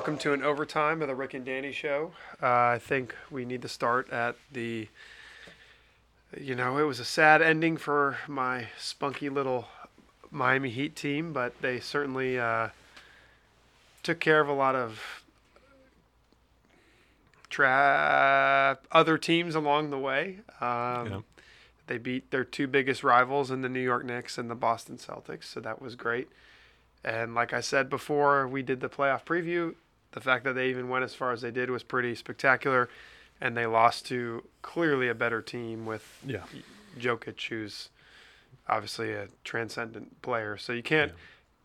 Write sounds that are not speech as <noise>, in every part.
to an overtime of the Rick and Danny show. Uh, I think we need to start at the. You know, it was a sad ending for my spunky little Miami Heat team, but they certainly uh, took care of a lot of tra- other teams along the way. Um, Yeah. They beat their two biggest rivals in the New York Knicks and the Boston Celtics, so that was great. And like I said before, we did the playoff preview. The fact that they even went as far as they did was pretty spectacular, and they lost to clearly a better team with Yeah. Jokic, who's obviously a transcendent player. So you can't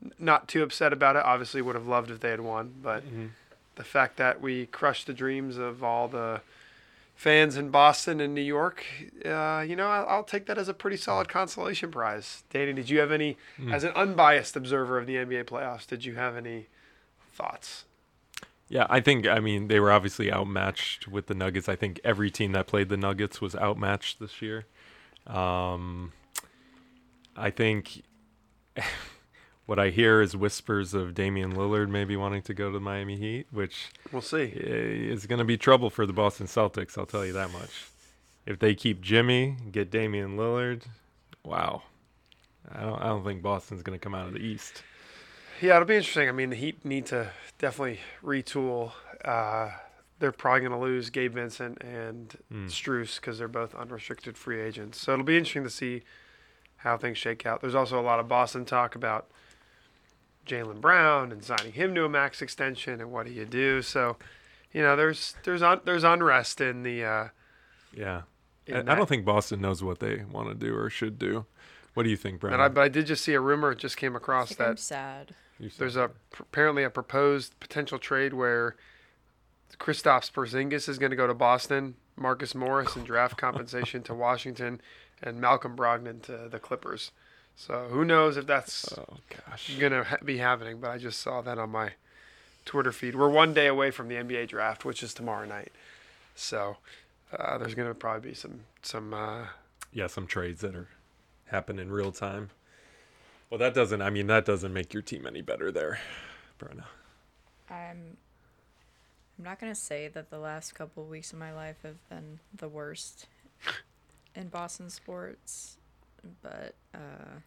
n- not too upset about it. Obviously, would have loved if they had won, but Mhm. the fact that we crushed the dreams of all the fans in Boston and New York, uh, you know, I'll, I'll take that as a pretty solid consolation prize. Danny, did you have any, as an unbiased observer of the NBA playoffs, did you have any thoughts? Yeah, I think I mean they were obviously outmatched with the Nuggets. I think every team that played the Nuggets was outmatched this year. Um, I think <laughs> what I hear is whispers of Damian Lillard maybe wanting to go to the Miami Heat, which We'll see. is going to be trouble for the Boston Celtics. I'll tell you that much. If they keep Jimmy, get Damian Lillard, wow. I don't. I don't think Boston's going to come out of the East. Yeah, it'll be interesting. I mean, the Heat need to definitely retool. Uh, they're probably going to lose Gabe Vincent and Mm. Strus because they're both unrestricted free agents. So it'll be interesting to see how things shake out. There's also a lot of Boston talk about Jaylen Brown and signing him to a max extension and what do you do. So, you know, there's there's un, there's unrest in the. Uh, Yeah. in I, I don't think Boston knows what they want to do or should do. What do you think, Brian? And I, but I did just see a rumor. It just came I across think I'm that sad. There's a apparently a proposed potential trade where Kristaps Porzingis is going to go to Boston, Marcus Morris and draft <laughs> compensation to Washington, and Malcolm Brogdon to the Clippers. So who knows if that's Oh going to ha- be happening? But I just saw that on my Twitter feed. We're one day away from the NBA draft, which is tomorrow night. So uh, there's going to probably be some some. Uh, Yeah, some trades that are happen in real time. Well, that doesn't. I mean, that doesn't make your team any better, there, Brenna. I'm I'm not gonna say that the last couple of weeks of my life have been the worst in Boston sports, but uh,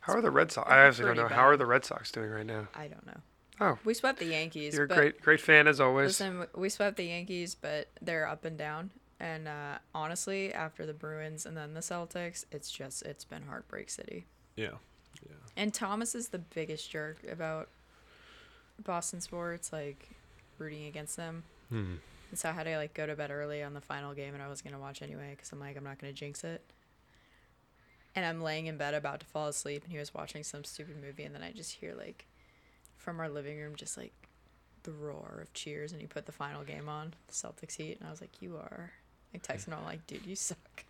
how are the Red Sox? I actually don't pretty know. How are the Red Sox doing right now? I don't know. Oh, We swept the Yankees. you're a great great fan as always. Listen, we swept the Yankees, but they're up and down. And uh, honestly, after the Bruins and then the Celtics, it's just it's been heartbreak city. Yeah, yeah. And Thomas is the biggest jerk about Boston sports, like rooting against them. Hmm. And so I had to like go to bed early on the final game, and I was gonna watch anyway because I'm like I'm not gonna jinx it. And I'm laying in bed about to fall asleep, and he was watching some stupid movie, and then I just hear like from our living room just like the roar of cheers, and he put the final game on, the Celtics Heat, and I was like, you are. I texted him, I'm like, dude, you suck.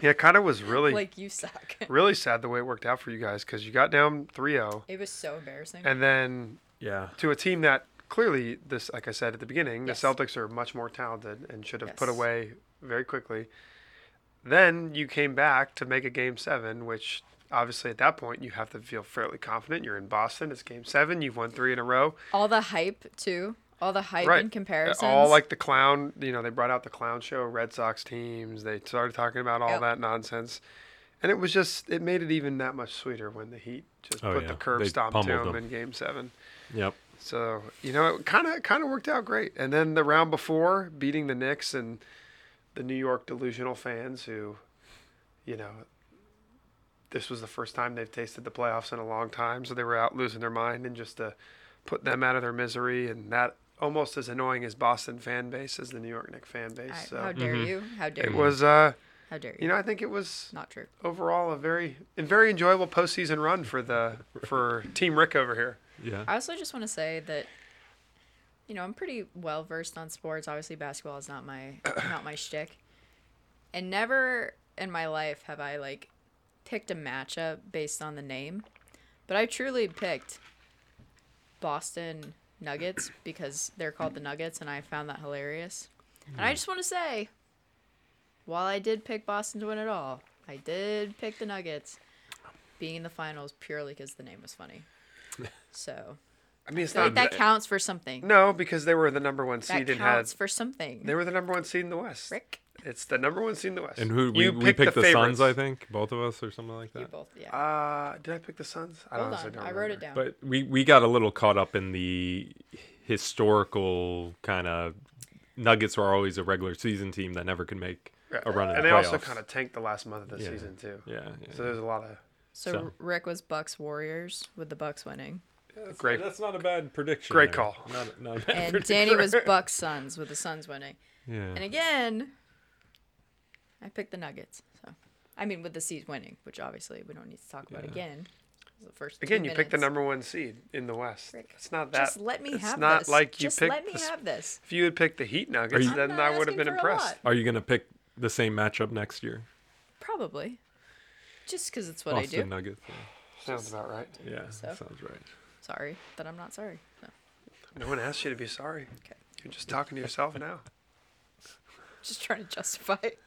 Yeah, it kind of was really <laughs> Like you suck. <laughs> really sad the way it worked out for you guys because you got down 3-0 it was so embarrassing. and then Yeah. to a team that clearly this like I said at the beginning Yes. the Celtics are much more talented and should have put away very quickly. Then you came back to make a game 7 which obviously at that point you have to feel fairly confident you're in Boston it's game 7 you've won 3 in a row. all the hype too. All the hype Right. and uh, comparisons. All like the clown, you know, they brought out the clown show Red Sox teams. They started talking about all Yep. that nonsense. And it was just it made it even that much sweeter when the Heat just Oh, put yeah. the curb They stomp to them them. in game 7. Yep. So you know, it kind of kind of worked out great. And then the round before, beating the Knicks and the New York delusional fans, who, you know, this was the first time they've tasted the playoffs in a long time, so they were out losing their mind, and just to put them out of their misery, and that almost as annoying as Boston fan base as the New York Knicks fan base. I- So how dare Mhm. you? How dare you it you? was, uh, How dare you? you know, I think it was Not true. overall a very, a very enjoyable postseason run for the for <laughs> Team Rick over here. Yeah. I also just want to say that, you know, I'm pretty well versed on sports. Obviously, basketball is not my <coughs> not my shtick, and never in my life have I like picked a matchup based on the name, but I truly picked Boston Nuggets because they're called the Nuggets, and I found that hilarious. And I mm. just want to say, while I did pick Boston to win it all, I did pick the Nuggets being in the finals purely because the name was funny. <laughs> So I mean, it's I not like that counts for something. No, because they were the number one that seed and had counts for something. they were the number one seed in the West. Rick, It's the number one seed in the West. And who we, you we picked the, favorites. Suns, I think, both of us or something like that. you that. both, yeah. Uh, did I pick the Suns? I Hold honestly on, don't I wrote it remember. down. But we we got a little caught up in the historical kind of Nuggets were always a regular season team that never could make Yeah. a run in and the they also playoffs. kind of tanked the last month of the Yeah. season too. yeah, yeah. So there's a lot of so, so- Rick was Bucks Warriors with the Bucks winning, That's, Great- That's not a bad prediction. great there. call. Not, not a bad and prediction. Danny was Bucks <laughs> Suns with the Suns winning. Yeah. And again, I picked the Nuggets. So, I mean, with the Seas winning, which obviously we don't need to talk about Yeah. again. The first again, you picked the number one seed in the West. Rick, It's not that. Just let me it's have not this. like you Just picked let me the have this. If you had picked the Heat Nuggets, you- then I'm I not would have been impressed. Are you gonna pick the same matchup next year? Probably. Just because it's what Boston I do. Nuggets. Yeah, Sounds about right. yeah So? sounds right. Sorry that I'm not sorry. No. No one asked you to be sorry. Okay. You're just talking to yourself now. <laughs> Just trying to justify. it.